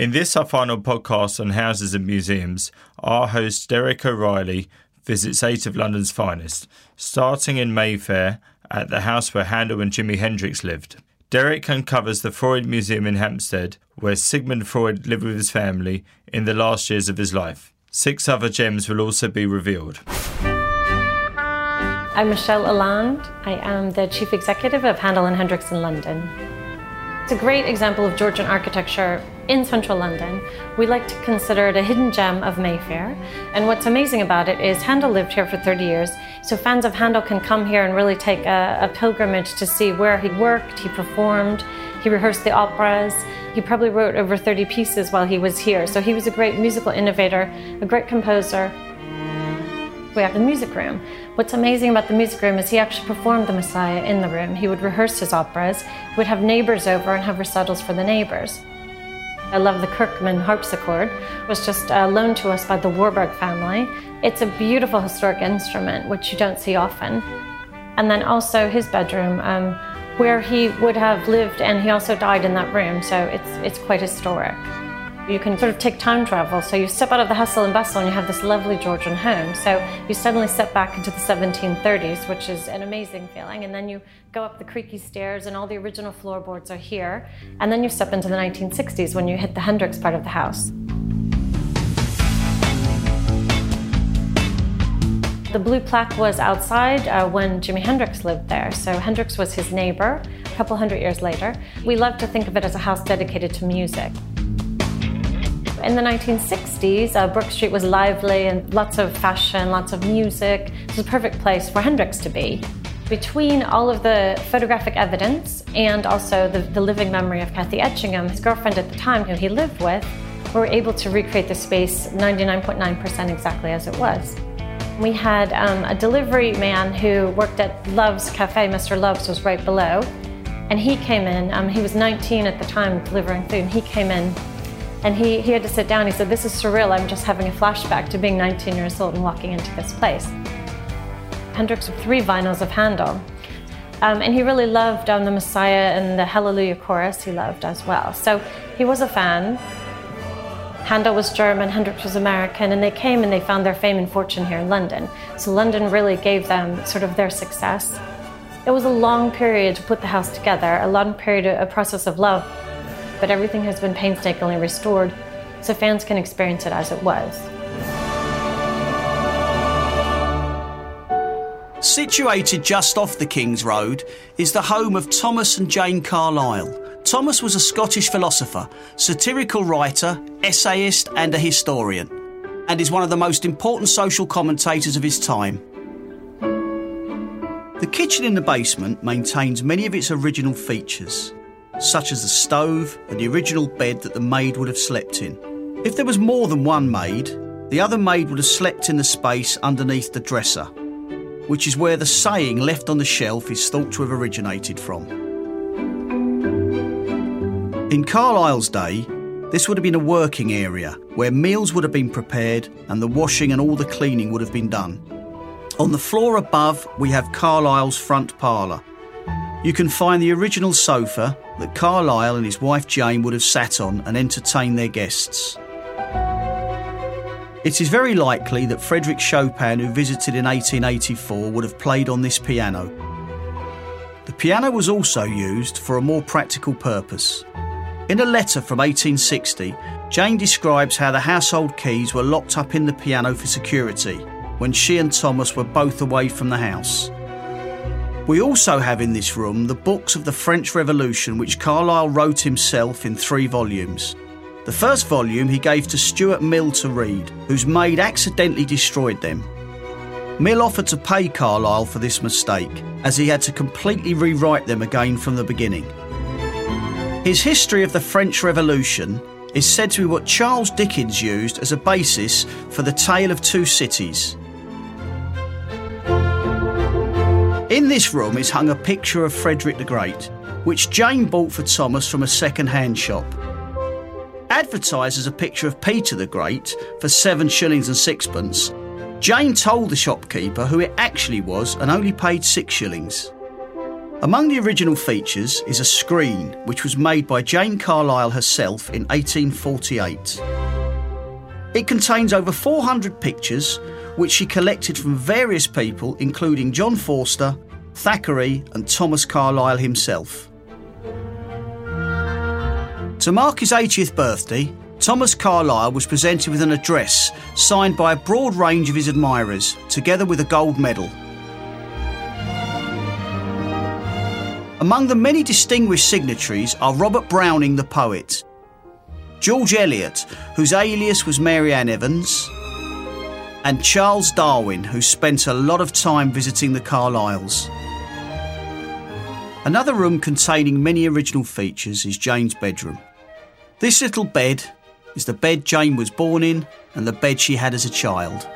In this, our final podcast on houses and museums, our host Derek O'Reilly visits eight of London's finest, starting in Mayfair at the house where Handel and Jimi Hendrix lived. Derek uncovers the Freud Museum in Hampstead, where Sigmund Freud lived with his family in the last years of his life. Six other gems will also be revealed. I'm Michelle Alland. I am the Chief Executive of Handel and Hendrix in London. It's a great example of Georgian architecture in central London. We like to consider it a hidden gem of Mayfair. And what's amazing about it is Handel lived here for 30 years, so fans of Handel can come here and really take a, a pilgrimage to see where he worked, he performed, he rehearsed the operas. He probably wrote over 30 pieces while he was here. So he was a great musical innovator, a great composer. We have the music room. What's amazing about the music room is he actually performed the Messiah in the room. He would rehearse his operas, he would have neighbors over and have recitals for the neighbors. I love the Kirkman harpsichord. It was just uh, loaned to us by the Warburg family. It's a beautiful historic instrument, which you don't see often. And then also his bedroom, um, where he would have lived, and he also died in that room, so it's, it's quite historic. You can sort of take time travel. So you step out of the hustle and bustle and you have this lovely Georgian home. So you suddenly step back into the 1730s, which is an amazing feeling. And then you go up the creaky stairs and all the original floorboards are here. And then you step into the 1960s when you hit the Hendrix part of the house. The blue plaque was outside uh, when Jimi Hendrix lived there. So Hendrix was his neighbor a couple hundred years later. We love to think of it as a house dedicated to music. In the 1960s, uh, Brook Street was lively and lots of fashion, lots of music. It was a perfect place for Hendrix to be. Between all of the photographic evidence and also the, the living memory of Kathy Etchingham, his girlfriend at the time, who he lived with, we were able to recreate the space 99.9% exactly as it was. We had um, a delivery man who worked at Love's Cafe, Mr. Love's was right below, and he came in. Um, he was 19 at the time delivering food, and he came in and he, he had to sit down. He said, This is surreal. I'm just having a flashback to being 19 years old and walking into this place. Hendrix had three vinyls of Handel. Um, and he really loved um, the Messiah and the Hallelujah chorus, he loved as well. So he was a fan. Handel was German, Hendrix was American, and they came and they found their fame and fortune here in London. So London really gave them sort of their success. It was a long period to put the house together, a long period, a process of love, but everything has been painstakingly restored so fans can experience it as it was. Situated just off the King's Road is the home of Thomas and Jane Carlyle. Thomas was a Scottish philosopher, satirical writer, essayist, and a historian, and is one of the most important social commentators of his time. The kitchen in the basement maintains many of its original features, such as the stove and the original bed that the maid would have slept in. If there was more than one maid, the other maid would have slept in the space underneath the dresser, which is where the saying left on the shelf is thought to have originated from. In Carlyle's day, This would have been a working area where meals would have been prepared and the washing and all the cleaning would have been done. On the floor above, we have Carlyle's front parlour. You can find the original sofa that Carlyle and his wife Jane would have sat on and entertained their guests. It is very likely that Frederick Chopin, who visited in 1884, would have played on this piano. The piano was also used for a more practical purpose. In a letter from 1860, Jane describes how the household keys were locked up in the piano for security when she and Thomas were both away from the house. We also have in this room the books of the French Revolution which Carlyle wrote himself in three volumes. The first volume he gave to Stuart Mill to read, whose maid accidentally destroyed them. Mill offered to pay Carlyle for this mistake, as he had to completely rewrite them again from the beginning. His history of the French Revolution is said to be what Charles Dickens used as a basis for The Tale of Two Cities. In this room is hung a picture of Frederick the Great, which Jane bought for Thomas from a second hand shop. Advertised as a picture of Peter the Great for seven shillings and sixpence, Jane told the shopkeeper who it actually was and only paid six shillings. Among the original features is a screen which was made by Jane Carlyle herself in 1848. It contains over 400 pictures which she collected from various people, including John Forster, Thackeray, and Thomas Carlyle himself. To mark his 80th birthday, Thomas Carlyle was presented with an address signed by a broad range of his admirers, together with a gold medal. Among the many distinguished signatories are Robert Browning, the poet, George Eliot, whose alias was Mary Ann Evans, and Charles Darwin, who spent a lot of time visiting the Carlyles. Another room containing many original features is Jane's bedroom. This little bed is the bed Jane was born in and the bed she had as a child.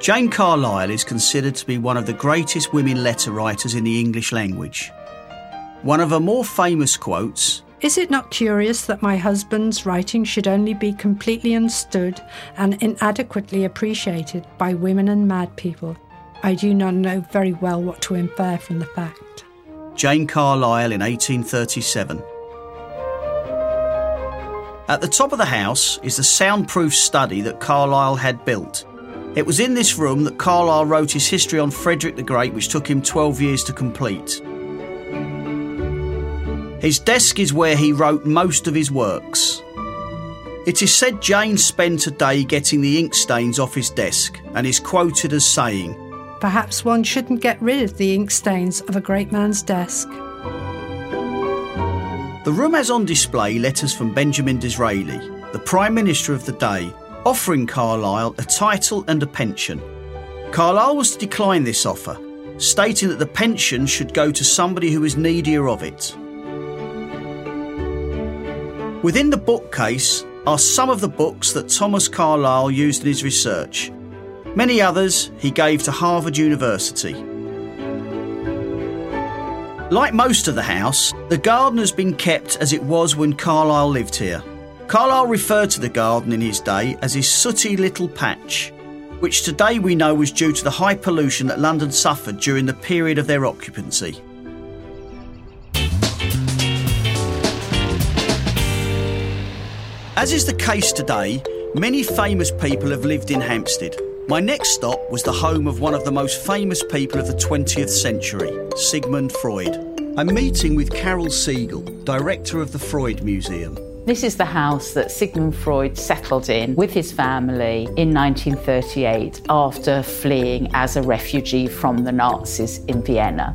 Jane Carlyle is considered to be one of the greatest women letter writers in the English language. One of her more famous quotes Is it not curious that my husband's writing should only be completely understood and inadequately appreciated by women and mad people? I do not know very well what to infer from the fact. Jane Carlyle in 1837. At the top of the house is the soundproof study that Carlyle had built. It was in this room that Carlyle wrote his history on Frederick the Great, which took him 12 years to complete. His desk is where he wrote most of his works. It is said Jane spent a day getting the ink stains off his desk and is quoted as saying, Perhaps one shouldn't get rid of the ink stains of a great man's desk. The room has on display letters from Benjamin Disraeli, the Prime Minister of the day, offering Carlyle a title and a pension. Carlyle was to decline this offer, stating that the pension should go to somebody who is needier of it. Within the bookcase are some of the books that Thomas Carlyle used in his research. Many others he gave to Harvard University. Like most of the house, the garden has been kept as it was when Carlyle lived here. Carlyle referred to the garden in his day as his sooty little patch, which today we know was due to the high pollution that London suffered during the period of their occupancy. As is the case today, many famous people have lived in Hampstead. My next stop was the home of one of the most famous people of the 20th century, Sigmund Freud. I'm meeting with Carol Siegel, director of the Freud Museum. This is the house that Sigmund Freud settled in with his family in 1938 after fleeing as a refugee from the Nazis in Vienna.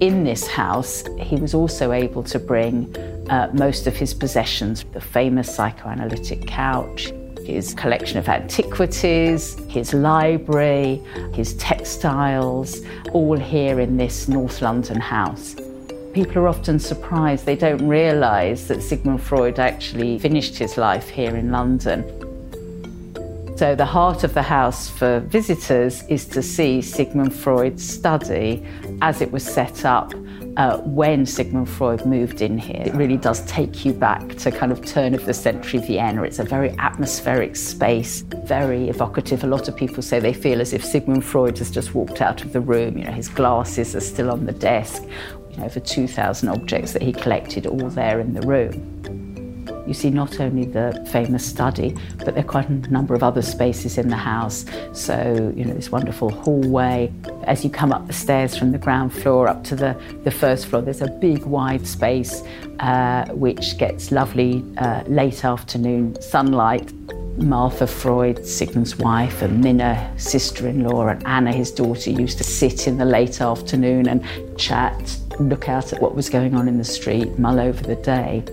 In this house, he was also able to bring uh, most of his possessions the famous psychoanalytic couch, his collection of antiquities, his library, his textiles, all here in this North London house. People are often surprised, they don't realise that Sigmund Freud actually finished his life here in London. So, the heart of the house for visitors is to see Sigmund Freud's study as it was set up uh, when Sigmund Freud moved in here. It really does take you back to kind of turn of the century Vienna. It's a very atmospheric space, very evocative. A lot of people say they feel as if Sigmund Freud has just walked out of the room. You know, his glasses are still on the desk. You know, over 2,000 objects that he collected all there in the room. You see not only the famous study, but there are quite a number of other spaces in the house. So, you know, this wonderful hallway. As you come up the stairs from the ground floor up to the, the first floor, there's a big wide space uh, which gets lovely uh, late afternoon sunlight. Martha Freud, Sigmund's wife, and Minna, sister in law, and Anna, his daughter, used to sit in the late afternoon and chat, look out at what was going on in the street, mull over the day.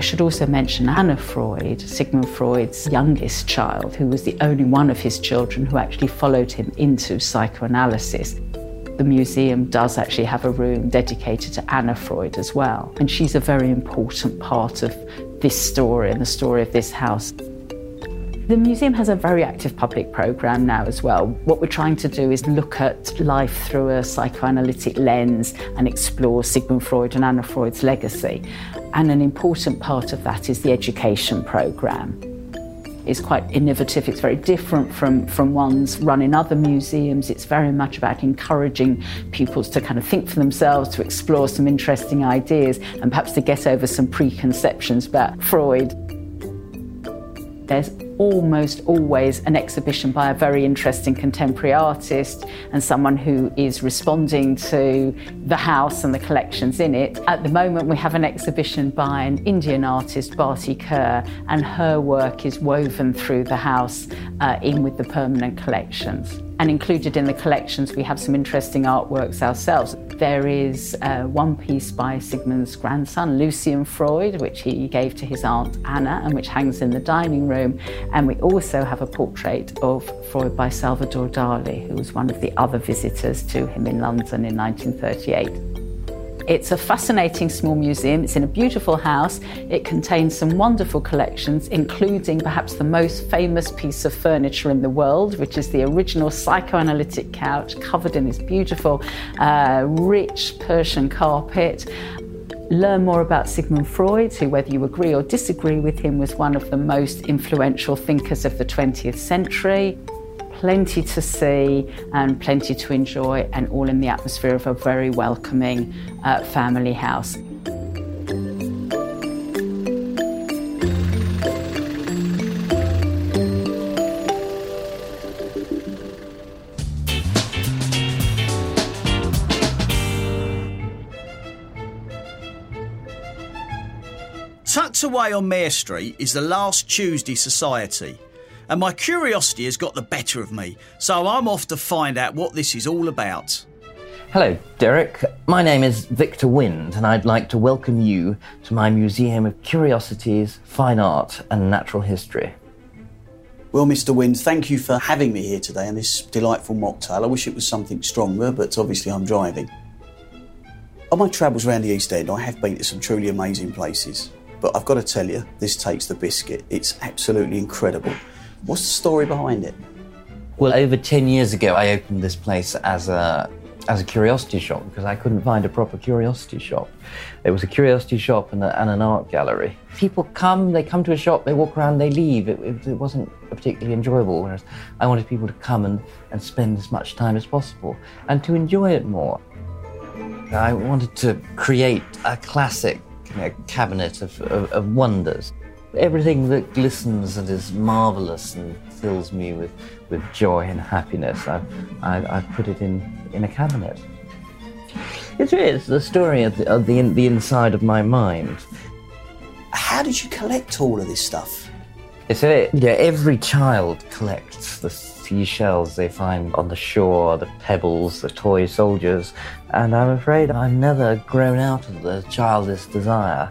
I should also mention Anna Freud, Sigmund Freud's youngest child, who was the only one of his children who actually followed him into psychoanalysis. The museum does actually have a room dedicated to Anna Freud as well, and she's a very important part of this story and the story of this house. The museum has a very active public programme now as well. What we're trying to do is look at life through a psychoanalytic lens and explore Sigmund Freud and Anna Freud's legacy. And an important part of that is the education programme. It's quite innovative, it's very different from, from ones run in other museums. It's very much about encouraging pupils to kind of think for themselves, to explore some interesting ideas, and perhaps to get over some preconceptions about Freud. There's almost always an exhibition by a very interesting contemporary artist and someone who is responding to the house and the collections in it. At the moment, we have an exhibition by an Indian artist, Bharti Kher, and her work is woven through the house uh, in with the permanent collections. And included in the collections, we have some interesting artworks ourselves. There is uh, one piece by Sigmund's grandson, Lucian Freud, which he gave to his aunt Anna and which hangs in the dining room. And we also have a portrait of Freud by Salvador Dali, who was one of the other visitors to him in London in 1938. It's a fascinating small museum. It's in a beautiful house. It contains some wonderful collections, including perhaps the most famous piece of furniture in the world, which is the original psychoanalytic couch covered in this beautiful, uh, rich Persian carpet learn more about Sigmund Freud, who, whether you agree or disagree with him, was one of the most influential thinkers of the 20th century plenty to see and plenty to enjoy, and all in the atmosphere of a very welcoming uh, family house. Tucked away on Mare Street is the Last Tuesday Society and my curiosity has got the better of me, so I'm off to find out what this is all about. Hello, Derek. My name is Viktor Wynd, and I'd like to welcome you to my Museum of Curiosities, Fine Art, and Natural History. Well, Mr. Wynd, thank you for having me here today on this delightful mocktail. I wish it was something stronger, but obviously I'm driving. On my travels around the East End, I have been to some truly amazing places. But I've got to tell you, this takes the biscuit. It's absolutely incredible. What's the story behind it? Well, over 10 years ago, I opened this place as a, as a curiosity shop because I couldn't find a proper curiosity shop. It was a curiosity shop and, a, and an art gallery. People come, they come to a shop, they walk around, they leave. It, it, it wasn't particularly enjoyable, whereas I wanted people to come and, and spend as much time as possible and to enjoy it more. I wanted to create a classic you know, cabinet of, of, of wonders everything that glistens and is marvelous and fills me with, with joy and happiness, I've, I've, I've put it in, in a cabinet. It's, it's the story of, the, of the, the inside of my mind. How did you collect all of this stuff? It's a, yeah, every child collects the seashells they find on the shore, the pebbles, the toy soldiers, and I'm afraid I've never grown out of the childish desire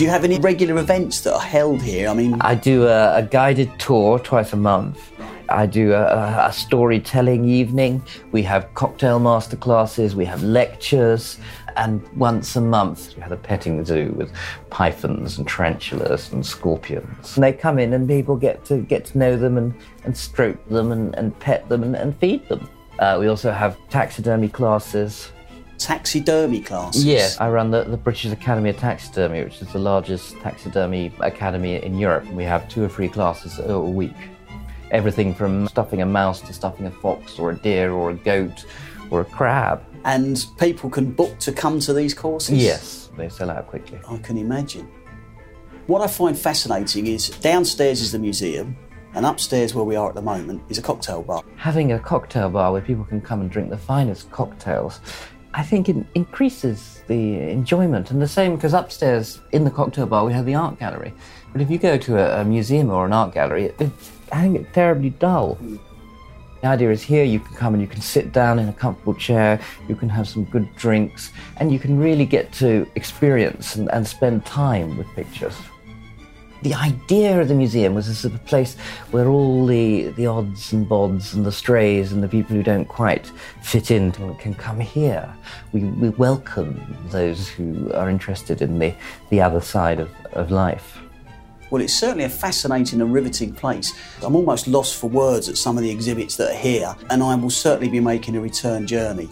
Do you have any regular events that are held here? I mean, I do a, a guided tour twice a month. I do a, a storytelling evening. We have cocktail masterclasses. We have lectures. And once a month, we have a petting zoo with pythons and tarantulas and scorpions. And they come in and people get to get to know them and, and stroke them and, and pet them and, and feed them. Uh, we also have taxidermy classes. Taxidermy classes. Yeah, I run the, the British Academy of Taxidermy, which is the largest taxidermy academy in Europe. We have two or three classes a week. Everything from stuffing a mouse to stuffing a fox or a deer or a goat or a crab. And people can book to come to these courses? Yes, they sell out quickly. I can imagine. What I find fascinating is downstairs is the museum, and upstairs, where we are at the moment, is a cocktail bar. Having a cocktail bar where people can come and drink the finest cocktails, I think it increases the enjoyment. And the same because upstairs in the cocktail bar we have the art gallery. But if you go to a, a museum or an art gallery, it, it, I think it's terribly dull. The idea is here you can come and you can sit down in a comfortable chair, you can have some good drinks, and you can really get to experience and, and spend time with pictures. The idea of the museum was this sort of place where all the, the odds and bods and the strays and the people who don't quite fit in can come here. We, we welcome those who are interested in the, the other side of, of life. Well, it's certainly a fascinating and riveting place. I'm almost lost for words at some of the exhibits that are here, and I will certainly be making a return journey.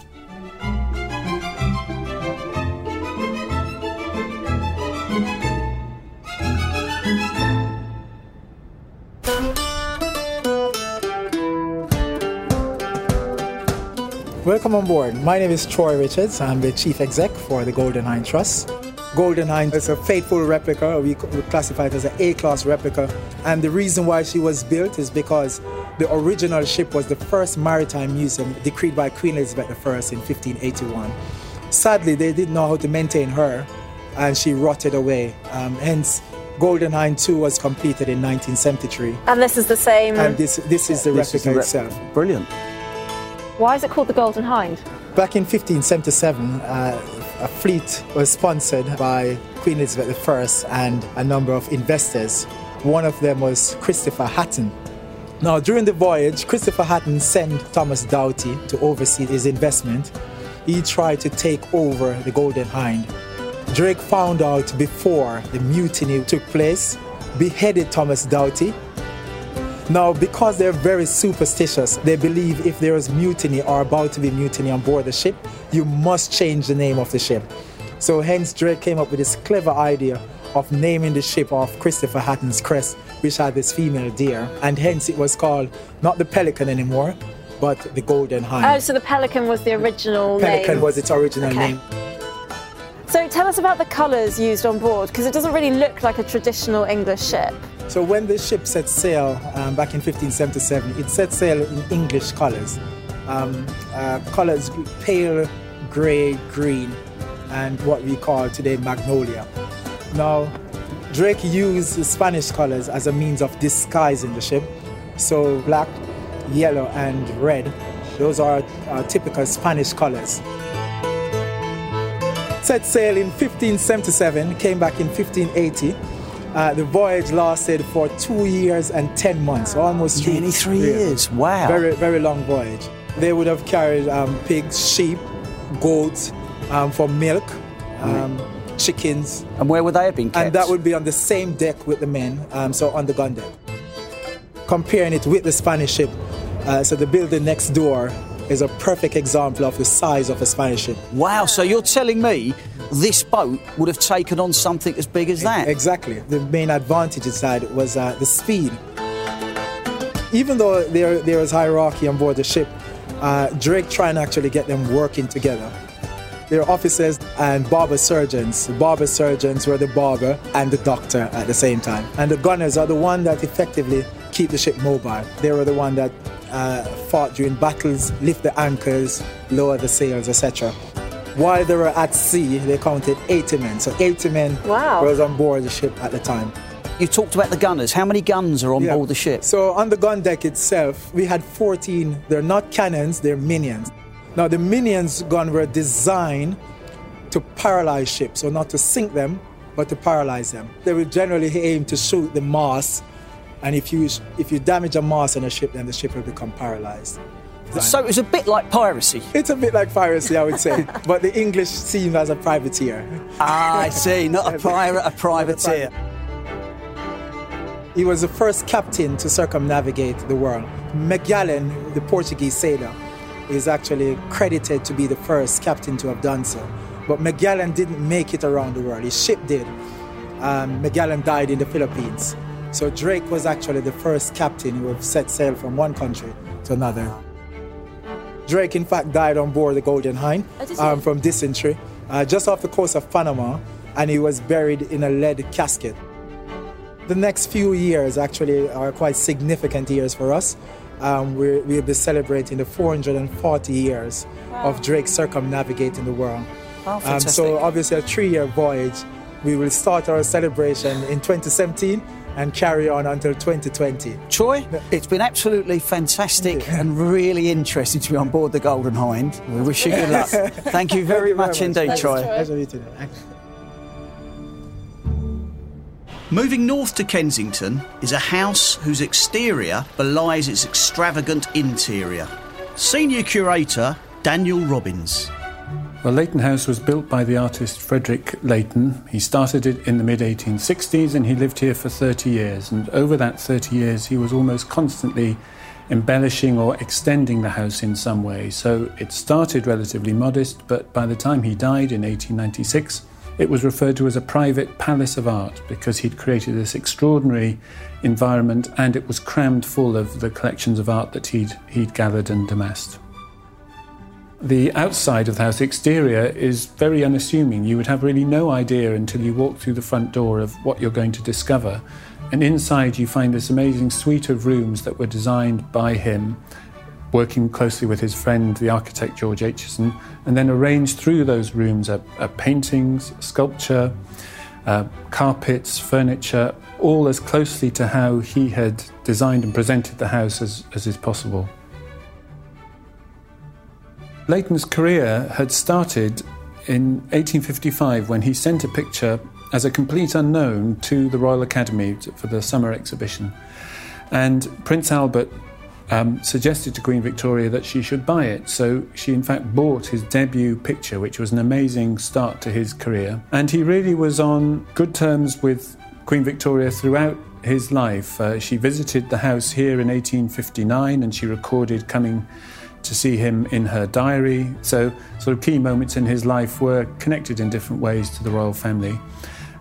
Welcome on board. My name is Troy Richards. I'm the chief exec for the Golden Hind Trust. Golden Hind is a faithful replica. We classify it as an A-class replica. And the reason why she was built is because the original ship was the first maritime museum decreed by Queen Elizabeth I in 1581. Sadly, they didn't know how to maintain her, and she rotted away. Um, hence, Golden Hind 2 was completed in 1973. And this is the same. And this, this is the This is replica the rep- itself. Brilliant. Why is it called the Golden Hind? Back in 1577, uh, a fleet was sponsored by Queen Elizabeth I and a number of investors. One of them was Christopher Hatton. Now, during the voyage, Christopher Hatton sent Thomas Doughty to oversee his investment. He tried to take over the Golden Hind. Drake found out before the mutiny took place, beheaded Thomas Doughty, now, because they're very superstitious, they believe if there is mutiny or about to be mutiny on board the ship, you must change the name of the ship. So, hence, Drake came up with this clever idea of naming the ship off Christopher Hatton's crest, which had this female deer, and hence it was called not the Pelican anymore, but the Golden Hind. Oh, so the Pelican was the original Pelican name. was its original Okay. name. So tell us about the colours used on board, because it doesn't really look like a traditional English ship. So when this ship set sail um, back in 1577, it set sail in English colours. Um, uh, colours pale grey, green, and what we call today magnolia. Now, Drake used Spanish colours as a means of disguising the ship. So black, yellow, and red, those are uh, typical Spanish colours. Set sail in 1577, came back in 1580. Uh, the voyage lasted for two years and 10 months, almost three, three years. Wow. Very, very long voyage. They would have carried um, pigs, sheep, goats um, for milk, um, chickens. And where would they have been kept? And that would be on the same deck with the men, um, so on the gun deck. Comparing it with the Spanish ship, uh, so the building next door is a perfect example of the size of a Spanish ship. Wow, so you're telling me this boat would have taken on something as big as that? Exactly. The main advantage inside was uh, the speed. Even though there, there was hierarchy on board the ship, uh, Drake tried to actually get them working together. There are officers and barber surgeons. The barber surgeons were the barber and the doctor at the same time. And the gunners are the one that effectively keep the ship mobile. They were the one that uh, fought during battles, lift the anchors, lower the sails, etc. While they were at sea, they counted 80 men. So 80 men Wow. was on board the ship at the time. You talked about the gunners. How many guns are on Yeah. board the ship? So on the gun deck itself, we had 14. They're not cannons, they're minions. Now the minions gun were designed to paralyze ships, so not to sink them, but to paralyze them. They would generally aim to shoot the mast, and if you if you damage a mast on a ship, then the ship will become paralyzed. So it was a bit like piracy. It's a bit like piracy, I would say, but the English see him as a privateer. Ah, I see. Not a pirate, a privateer. He was the first captain to circumnavigate the world. Magellan, the Portuguese sailor, is actually credited to be the first captain to have done so. But Magellan didn't make it around the world. His ship did. Um, Magellan died in the Philippines. So Drake was actually the first captain who have set sail from one country to another. Drake, in fact, died on board the Golden Hind um, from dysentery uh, just off the coast of Panama, and he was buried in a lead casket. The next few years actually are quite significant years for us. Um, we're, we'll be celebrating the 440 years of Drake circumnavigating the world. Oh, Um, so obviously a three-year voyage. We will start our celebration in 2017 and carry on until 2020. Troy, it's been absolutely fantastic and really interesting to be on board the Golden Hind. We wish you good luck. Thank you very much indeed, Troy. Pleasure meeting you. Moving north to Kensington is a house whose exterior belies its extravagant interior. Senior curator Daniel Robbins. Well, Leighton House was built by the artist Frederick Leighton. He started it in the mid 1860s and he lived here for 30 years. And over that 30 years, he was almost constantly embellishing or extending the house in some way. So it started relatively modest, but by the time he died in 1896, it was referred to as a private palace of art because he'd created this extraordinary environment and it was crammed full of the collections of art that he'd, he'd gathered and amassed. The outside of the house, the exterior, is very unassuming. You would have really no idea until you walk through the front door of what you're going to discover. And inside, you find this amazing suite of rooms that were designed by him, working closely with his friend, the architect George Aitchison, and then arranged through those rooms are, are paintings, sculpture, uh, carpets, furniture, all as closely to how he had designed and presented the house as, as is possible. Leighton's career had started in 1855 when he sent a picture as a complete unknown to the Royal Academy for the summer exhibition. And Prince Albert um, suggested to Queen Victoria that she should buy it. So she, in fact, bought his debut picture, which was an amazing start to his career. And he really was on good terms with Queen Victoria throughout his life. Uh, she visited the house here in 1859 and she recorded coming to see him in her diary. So, sort of key moments in his life were connected in different ways to the royal family.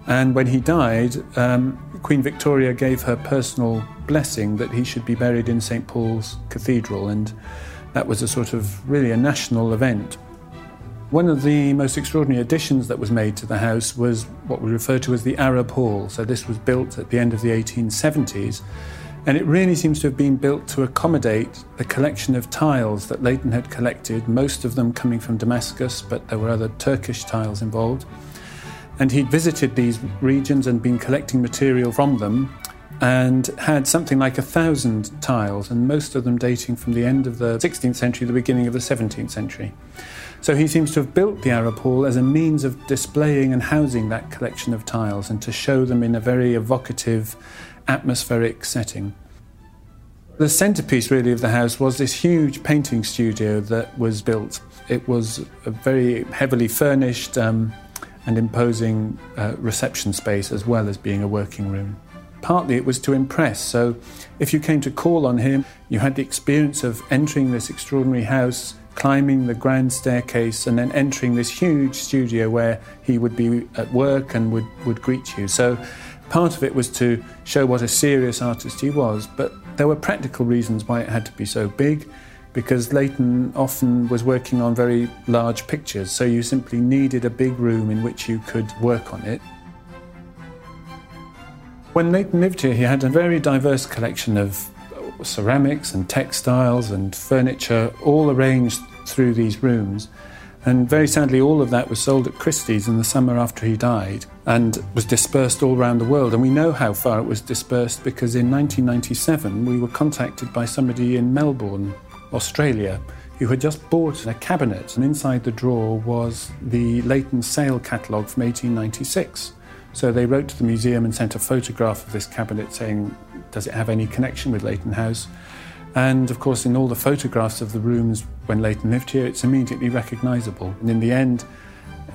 And when he died, um, Queen Victoria gave her personal blessing that he should be buried in St Paul's Cathedral. And That was a sort of really a national event. One of the most extraordinary additions that was made to the house was what we refer to as the Arab Hall. So, this was built at the end of the 1870s, and it really seems to have been built to accommodate the collection of tiles that Leighton had collected, most of them coming from Damascus, but there were other Turkish tiles involved. And he'd visited these regions and been collecting material from them and had something like a thousand tiles, and most of them dating from the end of the 16th century, the beginning of the 17th century. So he seems to have built the Arab Hall as a means of displaying and housing that collection of tiles and to show them in a very evocative, atmospheric setting. The centrepiece, really, of the house was this huge painting studio that was built. It was a very heavily furnished um, and imposing uh, reception space as well as being a working room. Partly it was to impress, so if you came to call on him, you had the experience of entering this extraordinary house climbing the grand staircase and then entering this huge studio where he would be at work and would, would greet you. So part of it was to show what a serious artist he was, but there were practical reasons why it had to be so big because Leighton often was working on very large pictures, so you simply needed a big room in which you could work on it. When Leighton lived here, he had a very diverse collection of ceramics and textiles and furniture all arranged through these rooms. And very sadly, all of that was sold at Christie's in the summer after he died and was dispersed all around the world. And we know how far it was dispersed because in 1997 we were contacted by somebody in Melbourne, Australia, who had just bought a cabinet, and inside the drawer was the Leighton sale catalogue from 1896. So they wrote to the museum and sent a photograph of this cabinet saying, Does it have any connection with Leighton House? And of course, in all the photographs of the rooms when Leighton lived here, it's immediately recognisable. And in the end,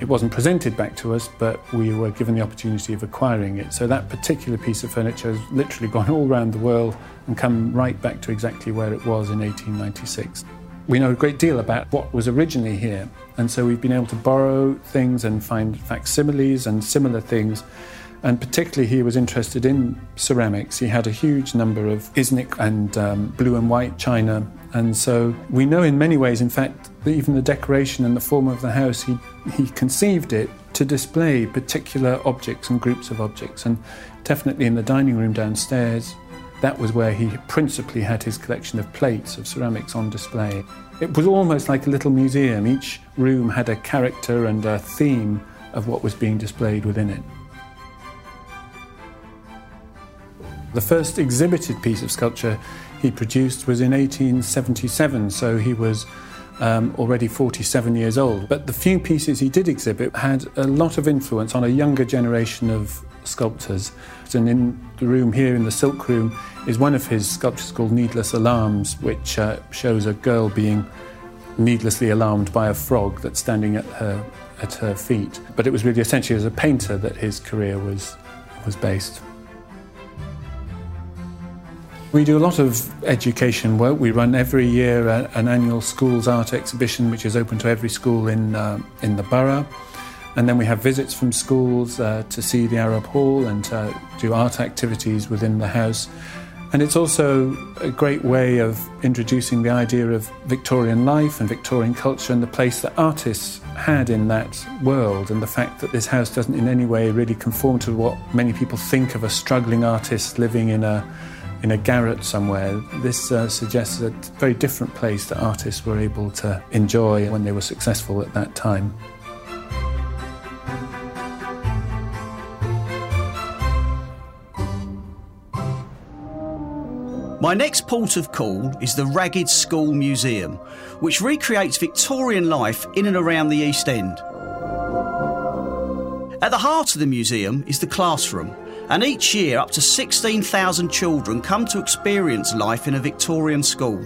it wasn't presented back to us, but we were given the opportunity of acquiring it. So that particular piece of furniture has literally gone all around the world and come right back to exactly where it was in 1896. We know a great deal about what was originally here, and so we've been able to borrow things and find facsimiles and similar things and particularly he was interested in ceramics. He had a huge number of Iznik and um, blue and white china. And so we know in many ways, in fact, even the decoration and the form of the house, he, he conceived it to display particular objects and groups of objects. And definitely in the dining room downstairs, that was where he principally had his collection of plates of ceramics on display. It was almost like a little museum. Each room had a character and a theme of what was being displayed within it. The first exhibited piece of sculpture he produced was in 1877, so he was um, already 47 years old. But the few pieces he did exhibit had a lot of influence on a younger generation of sculptors. And in the room here, in the Silk Room, is one of his sculptures called Needless Alarms, which uh, shows a girl being needlessly alarmed by a frog that's standing at her, at her feet. But it was really essentially as a painter that his career was, was based. We do a lot of education work. We run every year an annual schools art exhibition, which is open to every school in, uh, in the borough. And then we have visits from schools uh, to see the Arab Hall and to do art activities within the house. And it's also a great way of introducing the idea of Victorian life and Victorian culture and the place that artists had in that world, and the fact that this house doesn't in any way really conform to what many people think of a struggling artist living in a in a garret somewhere. This uh, suggests a very different place that artists were able to enjoy when they were successful at that time. My next port of call is the Ragged School Museum, which recreates Victorian life in and around the East End. At the heart of the museum is the classroom, and each year up to 16,000 children come to experience life in a Victorian school.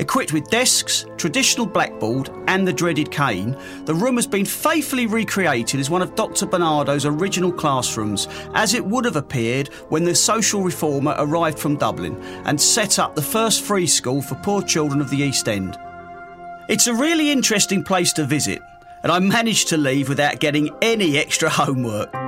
Equipped with desks, traditional blackboard, and the dreaded cane, the room has been faithfully recreated as one of Dr. Barnardo's original classrooms, as it would have appeared when the social reformer arrived from Dublin and set up the first free school for poor children of the East End. It's a really interesting place to visit, and I managed to leave without getting any extra homework.